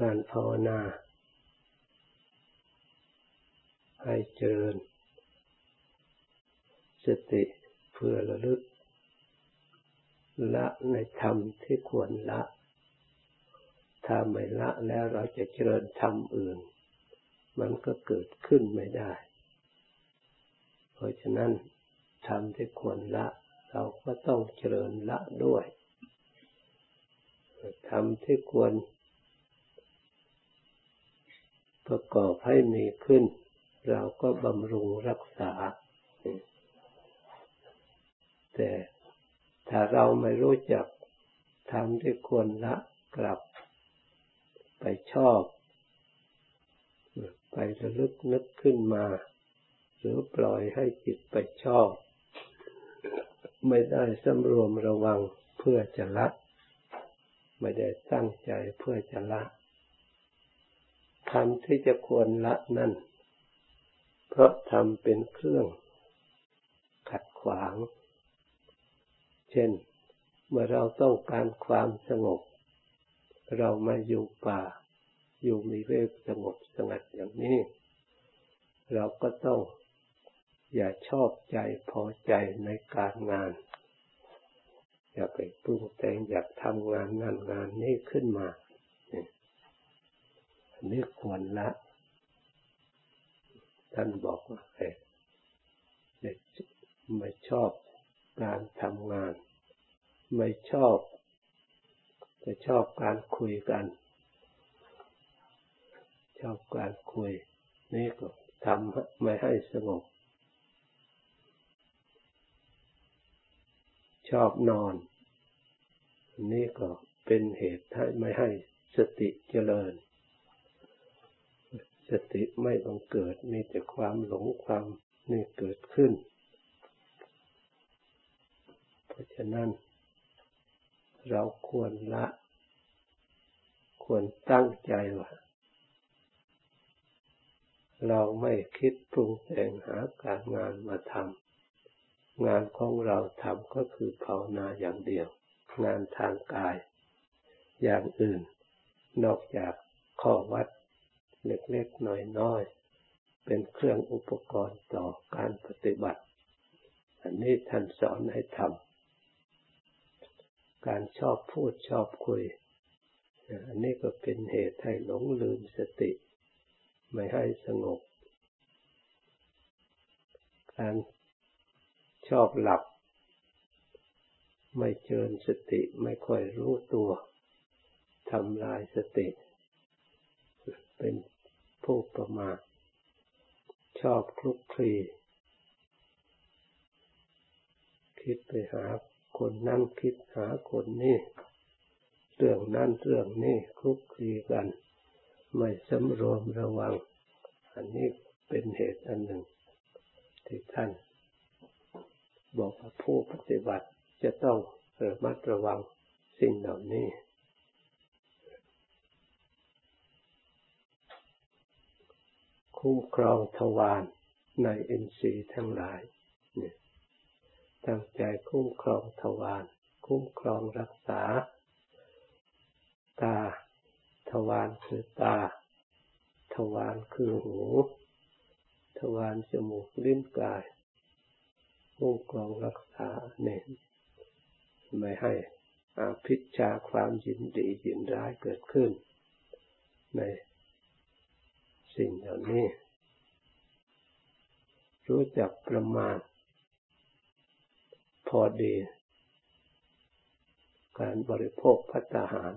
การภาวนา ให้เจริญ สติเพื่อระลึก ละในธรรมที่ควรละ ถ้าไม่ละแล้วเราจะเจริญธรรมอื่น มันก็เกิดขึ้นไม่ได้ เพราะฉะนั้นธรรมที่ควรละ เราก็ต้องเจริญละด้วยธรรมที่ควร ประกอบให้มีขึ้น เราก็บำรุงรักษา แต่ถ้าเราไม่รู้จักทำที่ควรละกลับไปชอบ ไประลึกนึกขึ้นมา หรือปล่อยให้จิตไปชอบ ไม่ได้สำรวมระวังเพื่อจะละ ไม่ได้ตั้งใจเพื่อจะละ ธรรมที่จะควรละนั่น เพราะธรรมเป็นเครื่อง ขัดขวาง เช่น เมื่อเราต้องการความสงบ เรามาอยู่ป่า อยู่มีเวกสงบสงัดอย่างนี้ เราก็ต้องอย่าชอบใจพอใจในการงาน อย่าไปปรุงแต่งอยากทำงานนั่นงานนี้ขึ้นมา นี่ควรละท่านบอกว่าเด็กไม่ชอบการทำงาน ไม่ชอบจะชอบการคุยกัน ชอบการคุย นี่ก็ทำไม่ให้สงบ ชอบนอน นี่ก็เป็นเหตุให้ไม่ให้สติเจริญ สติไม่บังเกิดมีแต่ความหลงความนี่เกิดขึ้น เพราะฉะนั้น เราควรละ ควรตั้งใจว่าเราไม่คิดปรุงแต่งหาการงานมาทำงานของเราทำก็คือภาวนาอย่างเดียว งานทางกาย อย่างอื่น นอกจากข้อวัด เล็กๆน้อยๆเป็นเครื่องอุปกรณ์ต่อการปฏิบัติ อันนี้ท่านสอนให้ทำการชอบพูดชอบคุย อันนี้ก็เป็นเหตุให้หลงลืมสติ ไม่ให้สงบ การชอบหลับ ไม่เจริญสติไม่ค่อยรู้ตัวทำลายสติ เป็น ผู้ประมาทชอบคลุกคลีคิดไปหาคนนั่นคิดหาคนนี้เรื่องนั้นเรื่องนี้คลุกคลีกัน ไม่สำรวมระวัง อันนี้เป็นเหตุอันหนึ่ง ที่ท่าน บอกว่าผู้ปฏิบัติจะต้องระมัดระวังสิ่งเหล่านี้ คุ้มครองทวารในเอ็นซีทั้งหลายตั้งใจคุ้มครองทวารคุ้มครองรักษา ตา ทวารคือตา ทวารคือหู ทวารจมูกลิ้นกายคุ้มครองรักษาเนี่ยไม่ให้อาพิชาความยินดียินร้ายเกิดขึ้น ใน สิ่งเหล่านี้ รู้จักประมาณ พอดี การบริโภคพัฒหาร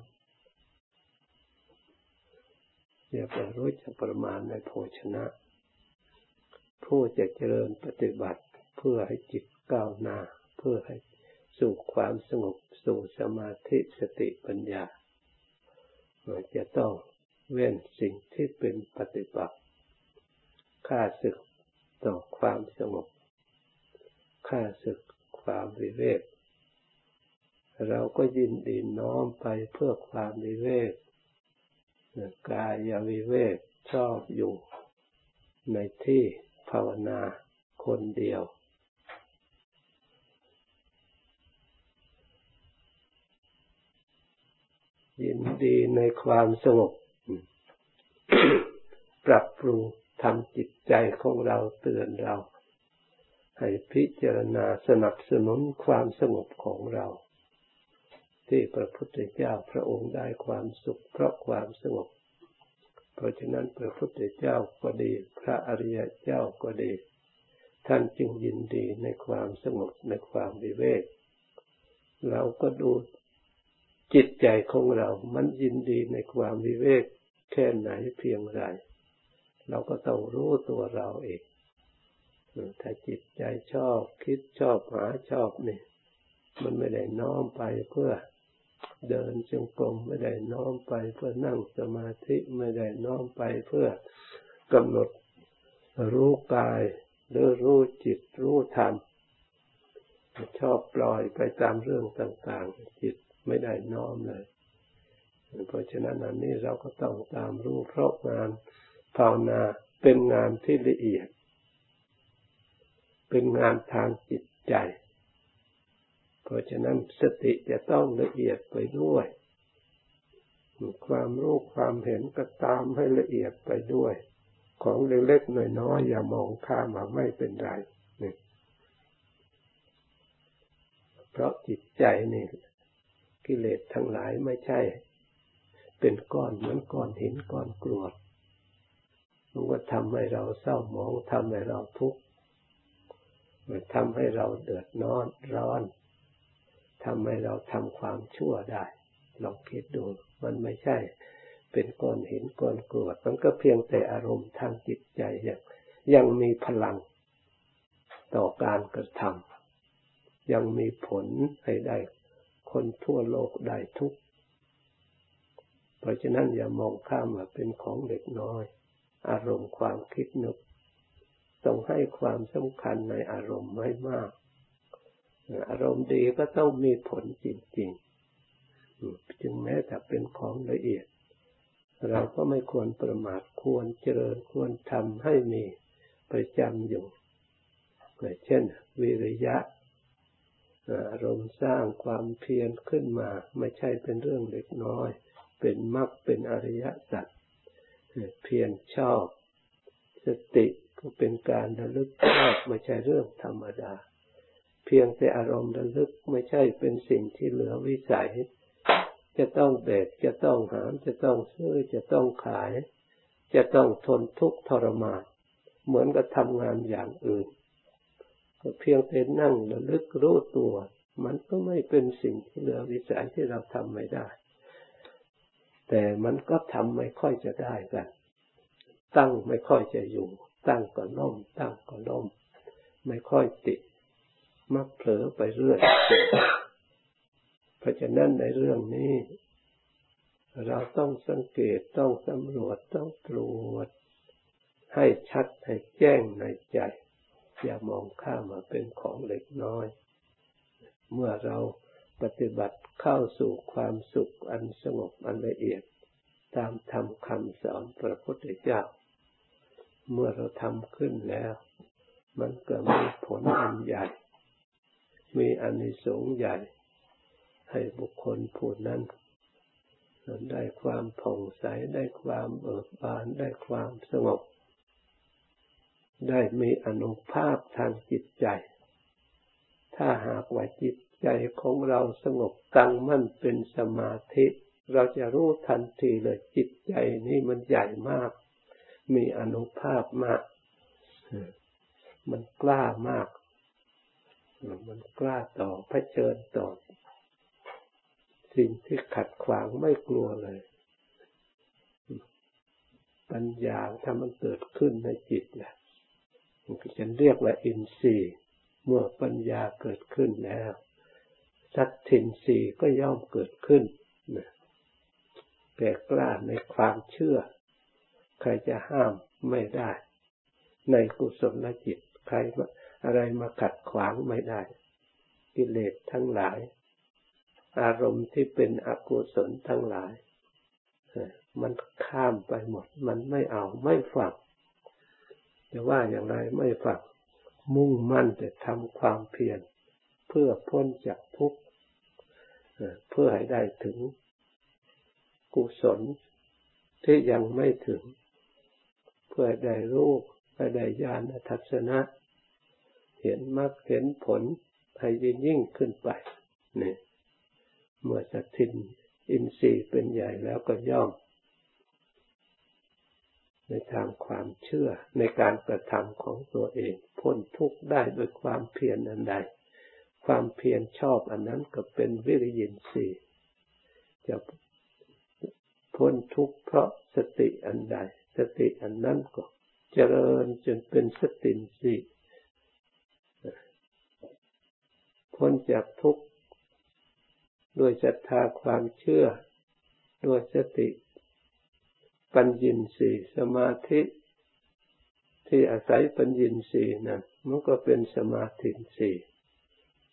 เรียกว่ารู้จักประมาณในโภชนะ ผู้จะเจริญปฏิบัติเพื่อให้จิตก้าวหน้า เพื่อให้สู่ความสงบสู่สมาธิสติปัญญาจะต้อง เว้นสิ่งที่เป็นปฏิบัติค่าศึกต่อความสงบค่าศึกความวิเวกเราก็ยินดีน้อมไปเพื่อความวิเวกกายวิเวกชอบอยู่ในที่ภาวนาคนเดียว ยินดีในความสงบ ปรับปรุงทำจิตใจของเราเตือนเรา ให้พิจารณาสนับสนุนความสงบของเรา ที่พระพุทธเจ้าพระองค์ได้ความสุขเพราะความสงบ เพราะฉะนั้นพระพุทธเจ้าก็ดี พระอริยเจ้าก็ดี ท่านจึงยินดีในความสงบในความวิเวกเราก็ดูจิตใจของเรา มันยินดีในความวิเวกแค่ไหนเพียงไร เราก็ต้องรู้ตัวเราเองถ้าจิตใจชอบคิดชอบหาชอบนี่มันไม่ได้น้อมไปเพื่อเดินจงกรมไม่ได้น้อมไปเพื่อนั่งสมาธิไม่ได้น้อมไปเพื่อกำหนดรู้กายหรือรู้จิตรู้ธรรมชอบปล่อยไปตามเรื่องต่างๆ จิตไม่ได้น้อมเลย เพราะฉะนั้นอันนี้เราก็ต้องตามรู้เพราะงาน ภาวนาเป็นงานที่ละเอียด เป็นงานทางจิตใจ เพราะฉะนั้นสติจะต้องละเอียดไปด้วย ความรู้ความเห็นก็ตามให้ละเอียดไปด้วย ของเล็กๆน้อยๆอย่ามองข้ามมาไม่เป็นไรนี่เพราะจิตใจนี่กิเลสทั้งหลายไม่ใช่ เป็นก้อนเหมือนก้อนหินก้อนกรวด มันก็ทำให้เราเศร้าหมองทำให้เราทุกข์มันทำให้เราเดือดร้อนร้อนทำให้เราทำความชั่วได้ลองคิดดู มันไม่ใช่ เป็นก้อนหินก้อนกรวดมันก็เพียงแต่อารมณ์ทางจิตใจยังยังมีพลังต่อการกระทำยังมีผลให้ได้คนทั่วโลกได้ทุก เพราะฉะนั้นอย่ามองข้ามว่าเป็นของเด็กน้อย อารมณ์ความคิดนึกต้องให้ความสำคัญในอารมณ์ไม่มาก อารมณ์ดีก็ต้องมีผลจริงๆ จึงแม้แต่เป็นของละเอียด เราก็ไม่ควรประมาทควรเจริญควรทำให้มีประจำอยู่เช่น วิริยะอารมณ์สร้างความเพียรขึ้นมา ไม่ใช่เป็นเรื่องเล็กน้อย เป็นมรรคเป็นอริยสัจ เพียรชอบ สติก็เป็นการระลึกชอบไม่ใช่เรื่องธรรมดา เพียงแต่อารมณ์ระลึกไม่ใช่เป็นสิ่งที่เหลือวิสัย จะต้องแบกจะต้องหามจะต้องซื้อจะต้องขาย จะต้องทนทุกข์ทรมานเหมือนกับทำงานอย่างอื่นก็เพียงแต่นั่งระลึกรู้ตัว มันก็ไม่เป็นสิ่งที่เหลือวิสัยที่เราทำไม่ได้ แต่มันก็ทำไม่ค่อยจะได้กัน ตั้งไม่ค่อยจะอยู่ ตั้งก็ล่มตั้งก็ล่มไม่ค่อยติด มักเผลอไปเรื่อยเพราะฉะนั้นในเรื่องนี้ เราต้องสังเกตต้องสำรวจต้องตรวจ ให้ชัดให้แจ้งในใจ อย่ามองข้ามมาเป็นของเล็กน้อย เมื่อเราปฏิบัติ เข้าสู่ความสุขอันสงบอันละเอียด ตามธรรมคำสอนพระพุทธเจ้า เมื่อเราทำขึ้นแล้ว มันก็มีผลอันใหญ่ มีอานิสงส์ใหญ่ ให้บุคคลผู้นั้นได้ความผ่องใสได้ความเบิกบานได้ความสงบ ได้มีอนุภาพทางจิตใจ ถ้าหากว่าจิต ใจของเราสงบตั้งมั่นเป็นสมาธิ เราจะรู้ทันทีเลยจิตใจนี่มันใหญ่มาก มีอนุภาพมาก มันกล้ามาก มันกล้าต่อเผชิญต่อ สิ่งที่ขัดขวางไม่กลัวเลย ปัญญาถ้ามันเกิดขึ้นในจิตแหละมันจะเรียกว่าอินทรีย์เมื่อปัญญาเกิดขึ้นแล้ว สัตถินสีก็ย่อมเกิดขึ้นแก่กล้าในความเชื่อ ใครจะห้ามไม่ได้ ในกุศลจิต ใครอะไรมาขัดขวางไม่ได้ กิเลสทั้งหลาย อารมณ์ที่เป็นอกุศลทั้งหลาย มันข้ามไปหมด มันไม่เอาไม่ฝังจะว่าอย่างไรไม่ฝังมุ่งมั่นแต่ทำความเพียรเพื่อพ้นจากทุกข์ เพื่อให้ได้ถึงกุศลที่ยังไม่ถึง เพื่อได้รู้ได้ญาณทัศนะ เห็นมรรคเห็นผลให้ยิ่งขึ้นไปนี่เมื่อสตินอินทรีย์เป็นใหญ่แล้วก็ย่อม ในทางความเชื่อในการกระทำของตัวเอง พ้นทุกข์ได้โดยความเพียรอันใด ความเพียรชอบอันนั้นก็เป็นวิริยินทรีย์จะพ้นทุกข์เพราะสติอันใด สติอันนั้นก็เจริญจนเป็นสตินสีพ้นจากทุกข์ด้วยศรัทธาความเชื่อ ด้วยสติ ปัญญินสีสมาธิ ที่อาศัยปัญญินสีนั้นมันก็เป็นสมาธินสี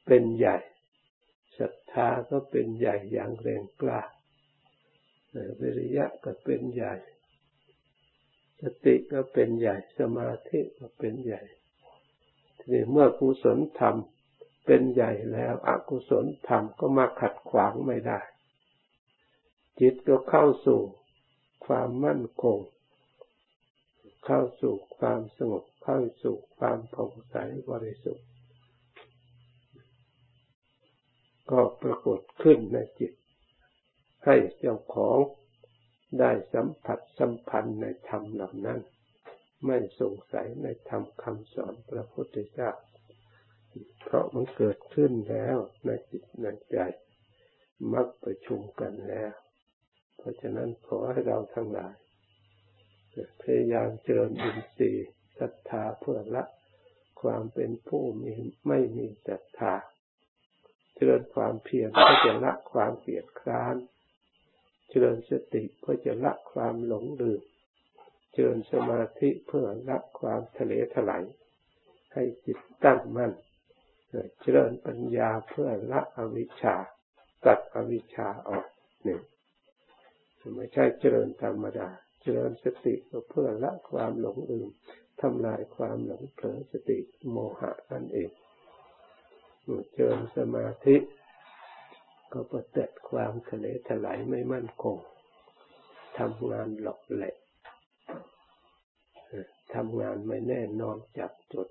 เป็นใหญ่ศรัทธาก็เป็นใหญ่อย่างแรงกล้าวิริยะก็เป็นใหญ่ สติก็เป็นใหญ่ สมาธิก็เป็นใหญ่ทีนี้เมื่อกุศลธรรมเป็นใหญ่แล้วอกุศลธรรมก็มาขัดขวางไม่ได้ จิตก็เข้าสู่ความมั่นคง เข้าสู่ความสงบเข้าสู่ความผ่องใสบริสุทธิ์ ก็ปรากฏขึ้นในจิต ให้เจ้าของได้สัมผัสสัมพันธ์ในธรรมเหล่านั้น ไม่สงสัยในธรรมคำสอนพระพุทธเจ้าเพราะมันเกิดขึ้นแล้วในจิตในใจ มักประชุมกันแล้ว เพราะฉะนั้นขอให้เราทั้งหลายพยายามเจริญอินทรีย์ศรัทธาเพื่อละความเป็นผู้มีไม่มีศรัทธา จริญความเพียรเพื่อจะละความเกลียดคร้าน เจริญสติเพื่อจะละความหลงลืม เจริญสมาธิเพื่อละความทะเลถลายให้จิตตั้งมั่น เจริญปัญญาเพื่อละอวิชชา ตัดอวิชชาออกนี่ไม่ใช่เจริญธรรมดา เจริญสติเพื่อละความหลงลืมทำลายความหลงเผลอสติโมหะนั่นเอง เจริญสมาธิ ก็ประเด็ดความทะเลถลายไม่มั่นคงทำงานหลอกแหลกทำงานไม่แน่นอนจับจุด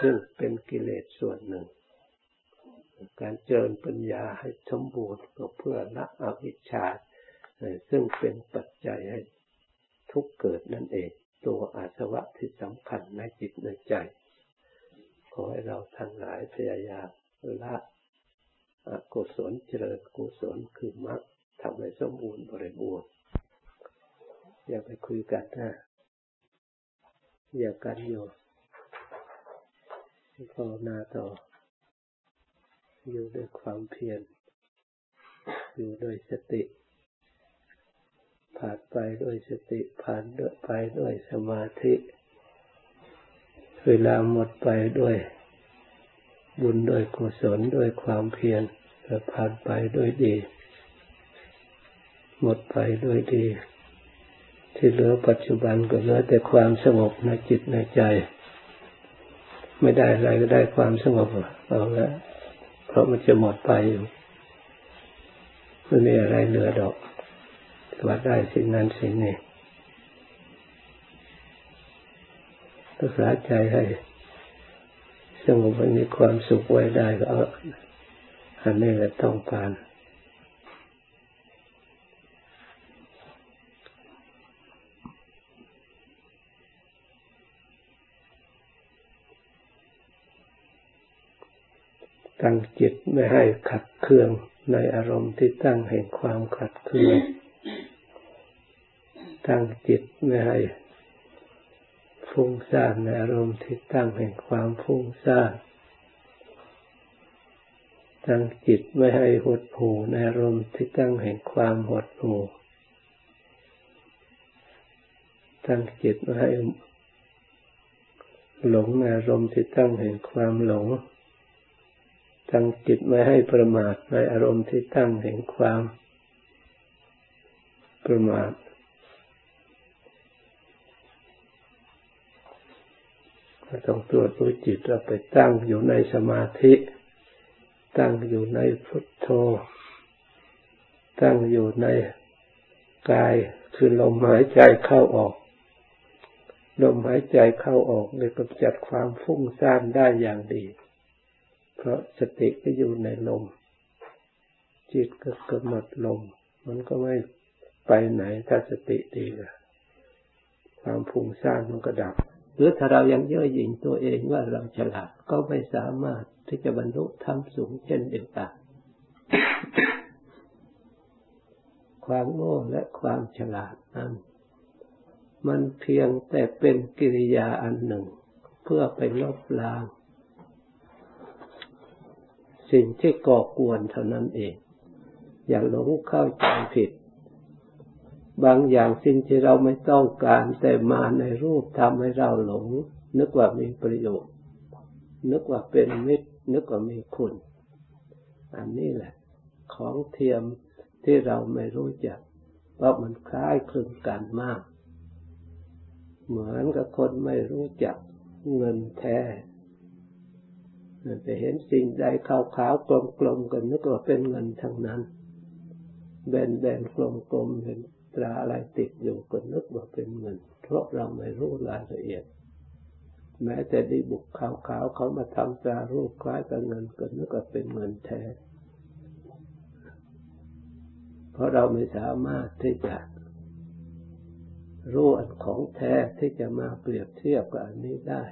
ซึ่งเป็นกิเลสส่วนหนึ่ง การเจริญปัญญาให้สมบูรณ์ก็เพื่อละอวิชชาซึ่งเป็นปัจจัยให้ทุกเกิดนั่นเอง ตัวอาสวะที่สำคัญในจิตในใจ ขอให้เราทั้งหลายพยายามละอกุศลเจริญกุศลคือมรรคทำให้สมบูรณ์บริบูรณ์อย่าไปคุยกันนะอย่ากันอยู่ภาวนาต่อ อยู่ด้วยความเพียรอยู่ด้วยสติ ผ่านไปด้วยสติผ่านไปด้วยสมาธิ เวลาหมดไปด้วยบุญด้วยกุศลด้วยความเพียรและผ่านไปด้วยดี หมดไปด้วยดี ที่เหลือปัจจุบันก็เหลือแต่ความสงบในจิตในใจ ไม่ได้อะไรก็ได้ความสงบเอาละเพราะมันจะหมดไปอยู่ไม่มีอะไรเหลือดอก ว่าได้สิ่งนั้นสิ่งนี้รักษาใจให้สงบมีความสุขไว้ได้ก็เอาอันนี้แหละต้องการตั้งจิตไม่ให้ขัดเคืองในอารมณ์ที่ตั้งแห่งความขัดเคือง ตั้งจิตไม่ให้ฟุ้งซ่านในอารมณ์ที่ตั้งแห่งความฟุ้งซ่านตั้งจิตไม่ให้หดหูในอารมณ์ที่ตั้งแห่งความหดหูตั้งจิตไม่ให้หลงในอารมณ์ที่ตั้งแห่งความหลง ตั้งจิตไม่ให้ประมาทในอารมณ์ที่ตั้งแห่งความประมาท ต้องตรวจดูจิตเราไปตั้งอยู่ในสมาธิ ตั้งอยู่ในพุทโธ ตั้งอยู่ในกายคือลมหายใจเข้าออก ลมหายใจเข้าออกเลยกำจัดความฟุ้งซ่านได้อย่างดี เพราะสติก็อยู่ในลม จิตก็กำหนดลม มันก็ไม่ไปไหนถ้าสติดีความฟุ้งซ่านมันก็ดับ รือถ้าเรายังเย่อหยิ่งตัวเองว่าเราฉลาดก็ไม่สามารถที่จะบรรลุธรรมสูงเช่นเดียวกันความโง่และความฉลาดนั้นมันเพียงแต่เป็นกิริยาอันหนึ่ง เพื่อไปลบล้าง สิ่งที่ก่อกวนเท่านั้นเอง อย่าหลงเข้าใจผิด บางอย่างสิ่งที่เราไม่ต้องการแต่มาในรูปทำให้เราหลง นึกว่ามีประโยชน์ นึกว่าเป็นมิตร นึกว่ามีคุณ อันนี้แหละ ของเทียมที่เราไม่รู้จักเพรามันคล้ายคลึงกันมาก เหมือนกับคนไม่รู้จักเงินแท้จะเห็นสิ่งใดขาวๆกลมๆกันนึกว่าเป็นเงินทั้งนั้น แบนๆกลมๆเห็น ตราอะไรติดอยู่ก็นึกว่าเป็นเงิน เพราะเราไม่รู้รายละเอียด แม้แต่ดีบุกขาวๆเขามาทำตรารูปคล้ายกับเงินก็นึกว่าเป็นเงินแท้ เพราะเราไม่สามารถที่จะรู้อันของแท้ที่จะมาเปรียบเทียบกับอันนี้ได้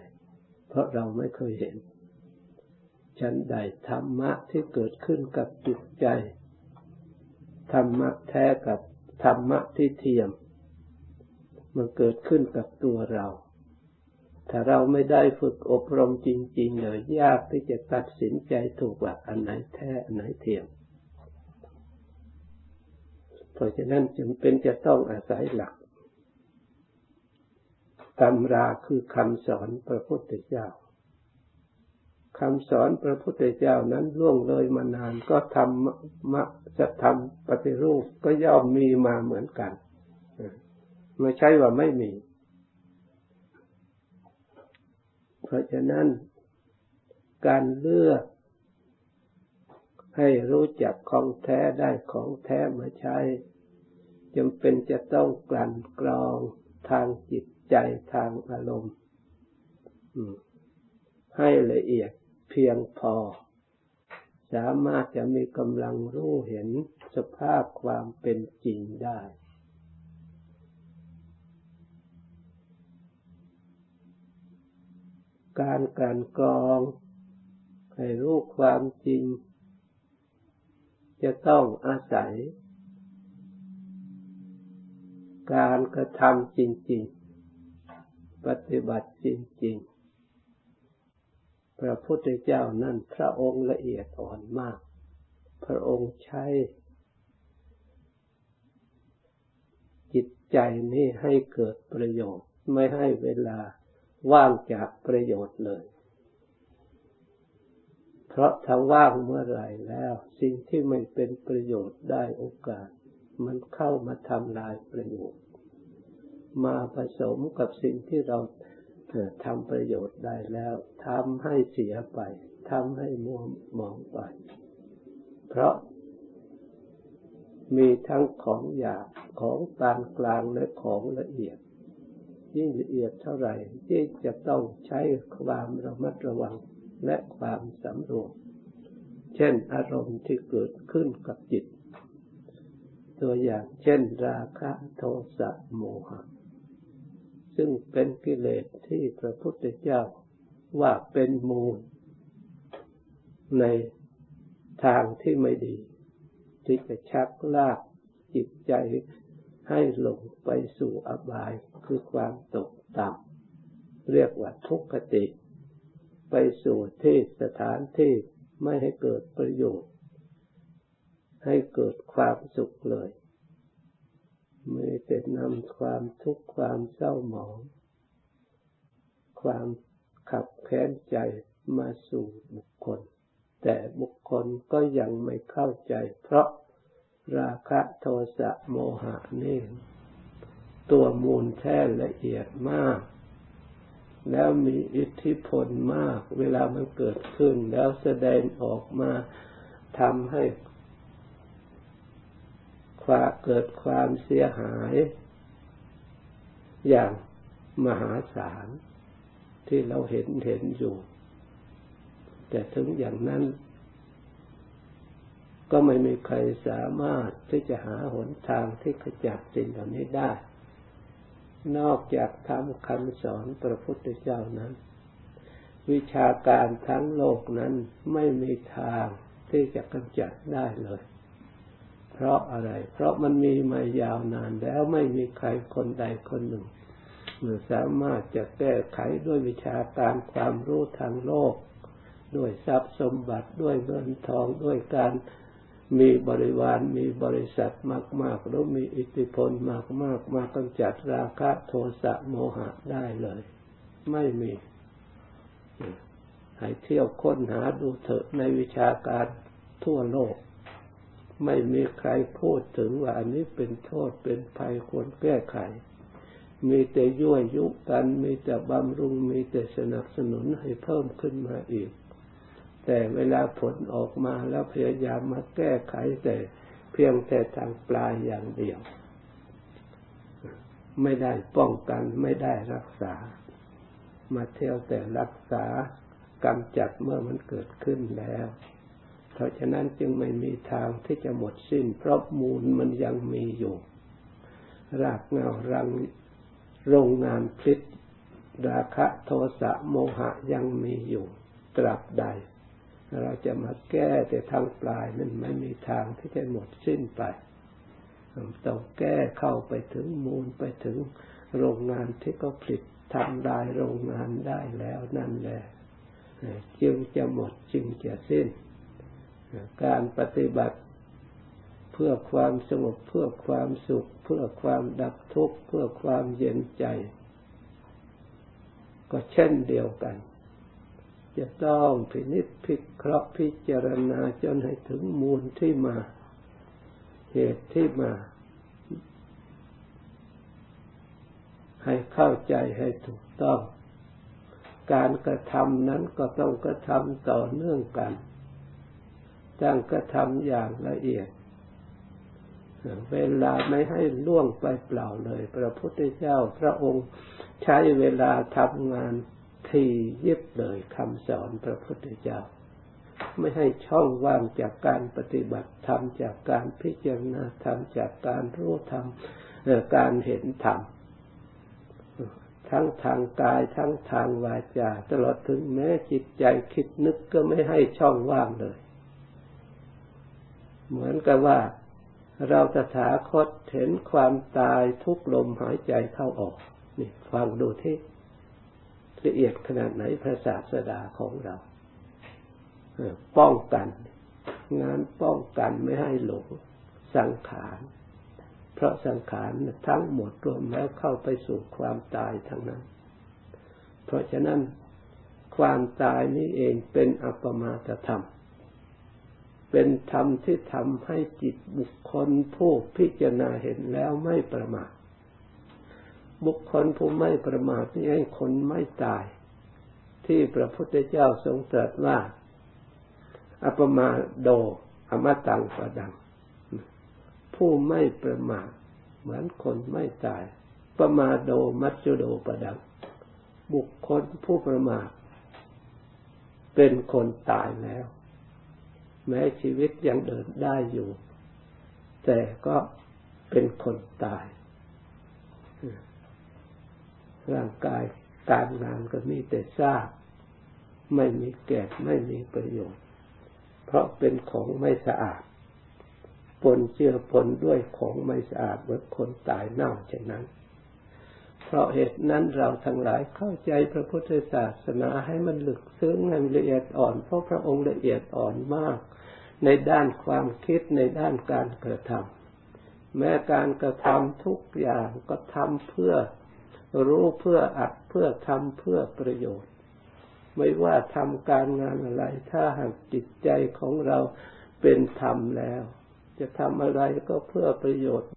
เพราะเราไม่เคยเห็นฉันใดธรรมะที่เกิดขึ้นกับจิตใจธรรมะแท้กับ ธรรมะที่เทียม มันเกิดขึ้นกับตัวเรา ถ้าเราไม่ได้ฝึกอบรมจริงๆเลยยากที่จะตัดสินใจถูกว่าอันไหนแท้อันไหนเทียม เพราะฉะนั้นจึงเป็นจะต้องอาศัยหลักตำราคือคำสอนพระพุทธเจ้า คำสอนพระพุทธเจ้านั้นล่วงเลยมานาน ก็ทำมะจะทำปฏิรูปก็ย่อมมีมาเหมือนกัน ไม่ใช่ว่าไม่มี เพราะฉะนั้น การเลือก ให้รู้จักของแท้ได้ของแท้มาใช้จำเป็นจะต้องกลั่นกรองทางจิตใจทางอารมณ์ให้ละเอียด เพียงพอ สามารถจะมีกำลังรู้เห็นสภาพความเป็นจริงได้ การการกรองให้รู้ความจริง จะต้องอาศัย การกระทำจริง ๆ ปฏิบัติจริง ๆ พระพุทธเจ้านั่นพระองค์ละเอียดอ่อนมาก พระองค์ใช้ จิตใจนี้ให้เกิดประโยชน์ไม่ให้เวลาว่างจากประโยชน์เลย เพราะถ้าว่างเมื่อไหร่แล้ว สิ่งที่ไม่เป็นประโยชน์ได้โอกาส มันเข้ามาทำลายประโยชน์ มาผสมกับสิ่งที่เรา ทำประโยชน์ได้แล้วทำให้เสียไปทำให้มัวมองไป เพราะมีทั้งของหยาบของปานกลางและของละเอียด ยิ่งละเอียดเท่าไหร่ที่จะต้องใช้ความระมัดระวังและความสำรวม เช่นอารมณ์ที่เกิดขึ้นกับจิต ตัวอย่างเช่นราคะโทสะโมหะ ซึ่งเป็นกิเลสที่พระพุทธเจ้าว่าเป็นมูลในทางที่ไม่ดี ที่จะชักลากจิตใจให้หลงไปสู่อบายคือความตกต่ำเรียกว่าทุกขติ ไปสู่ที่สถานที่ไม่ให้เกิดประโยชน์ ให้เกิดความสุขเลย ไม่แต่นำความทุกข์ความเศร้าหมอง ความขับแค้นใจมาสู่บุคคล แต่บุคคลก็ยังไม่เข้าใจ เพราะราคะโทสะโมหะนี่ตัวมูลแท้ละเอียดมาก แล้วมีอิทธิพลมาก เวลามันเกิดขึ้นแล้วแสดงออกมาทำให้ ความเกิดความเสียหาย อย่างมหาศาลที่เราเห็นเห็นอยู่ แต่ถึงอย่างนั้น ก็ไม่มีใครสามารถที่จะหาหนทางที่ขจัดสิ่งเหล่านี้ได้ นอกจากทำคำสอนพระพุทธเจ้านั้น วิชาการทั้งโลกนั้นไม่มีทางที่จะกำจัดได้เลย เพราะอะไร เพราะมันมีมายาวนานแล้วไม่มีใครคนใดคนหนึ่งสามารถจะแก้ไขด้วยวิชาการความรู้ทางโลก ด้วยทรัพย์สมบัติด้วยเงินทองด้วยการมีบริวารมีบริษัทมาก ๆ หรือมีอิทธิพลมากๆมมากำจัดราคะโทสะโมหะได้เลย ไม่มีให้เที่ยวค้นหาดูเถอะในวิชาการทั่วโลก ไม่มีใครพูดถึงว่าอันนี้เป็นโทษเป็นภัยควรแก้ไข มีแต่ยั่วยุกัน มีแต่บำรุง มีแต่สนับสนุนให้เพิ่มขึ้นมาอีก แต่เวลาผลออกมาแล้วพยายามมาแก้ไขแต่เพียงแต่ทางปลายอย่างเดียว ไม่ได้ป้องกันไม่ได้รักษา มาเที่ยวแต่รักษากำจัดเมื่อมันเกิดขึ้นแล้ว เพราะฉะนั้นจึงไม่มีทางที่จะหมดสิ้น เพราะมูลมันยังมีอยู่ รากเงารังโรงงานพิษราคะโทสะโมหะยังมีอยู่ ตราบใด เราจะมาแก้แต่ทางปลายนั้นไม่มีทางที่จะหมดสิ้นไปต้องแก้เข้าไปถึงมูลไปถึงโรงงานที่ก็ผลิตทำลายโรงงานได้แล้วนั่นแหละจึงจะหมดจึงจะสิ้น การปฏิบัติเพื่อความสงบเพื่อความสุข เพื่อความดับทุกข์เพื่อความเย็นใจ ก็เช่นเดียวกัน จะต้องพินิจพิเคราะห์พิจารณาจนให้ถึงมูลที่มา เหตุที่มา ให้เข้าใจให้ถูกต้อง การกระทำนั้นก็ต้องกระทำต่อเนื่องกัน ตั้งกระทำอย่างละเอียด เวลาไม่ให้ล่วงไปเปล่าเลย พระพุทธเจ้าพระองค์ใช้เวลาทำงานทียิบเลยคำสอนพระพุทธเจ้า ไม่ให้ช่องว่างจากการปฏิบัติธรรมจากการพิจารณาธรรมจากการรู้ธรรมการเห็นธรรมทั้งทางกายทั้งทางวาจาตลอดถึงแม้จิตใจคิดนึกก็ไม่ให้ช่องว่างเลย เหมือนกับว่าเราตถาคตเห็นความตายทุกลมหายใจเข้าออก นี่ฟังดูที่ละเอียดขนาดไหนพระศาสดาของเราป้องกัน งานป้องกันไม่ให้หลงสังขาร เพราะสังขารทั้งหมดรวมแล้วเข้าไปสู่ความตายทั้งนั้น เพราะฉะนั้นความตายนี้เองเป็นอัปมาตธรรม เป็นธรรมที่ทำให้จิตบุคคลผู้พิจารณาเห็นแล้วไม่ประมาท บุคคลผู้ไม่ประมาทนี่ให้คนไม่ตาย ที่พระพุทธเจ้าทรงตรัสว่าอัปมาโดอมตังปดัง ผู้ไม่ประมาทเหมือนคนไม่ตาย ประมาโดมัจจุโดปดัง บุคคลผู้ประมาทเป็นคนตายแล้ว แม้ชีวิตยังเดินได้อยู่ แต่ก็เป็นคนตาย ร่างกายการงานก็มีแต่ซากไม่มีแก่ไม่มีประโยชน์ เพราะเป็นของไม่สะอาดปนเจือปนด้วยของไม่สะอาดเหมือนคนตายเน่าเช่นนั้น เพราะเหตุนั้นเราทั้งหลายเข้าใจพระพุทธศาสนาให้มันลึกซึ้งให้ละเอียดอ่อน เพราะพระองค์ละเอียดอ่อนมาก ในด้านความคิดในด้านการกระทำแม้การกระทำทุกอย่างก็ทำเพื่อรู้เพื่ออัดเพื่อทำเพื่อประโยชน์ ไม่ว่าทำการงานอะไร ถ้าหากจิตใจของเราเป็นธรรมแล้ว จะทำอะไรก็เพื่อประโยชน์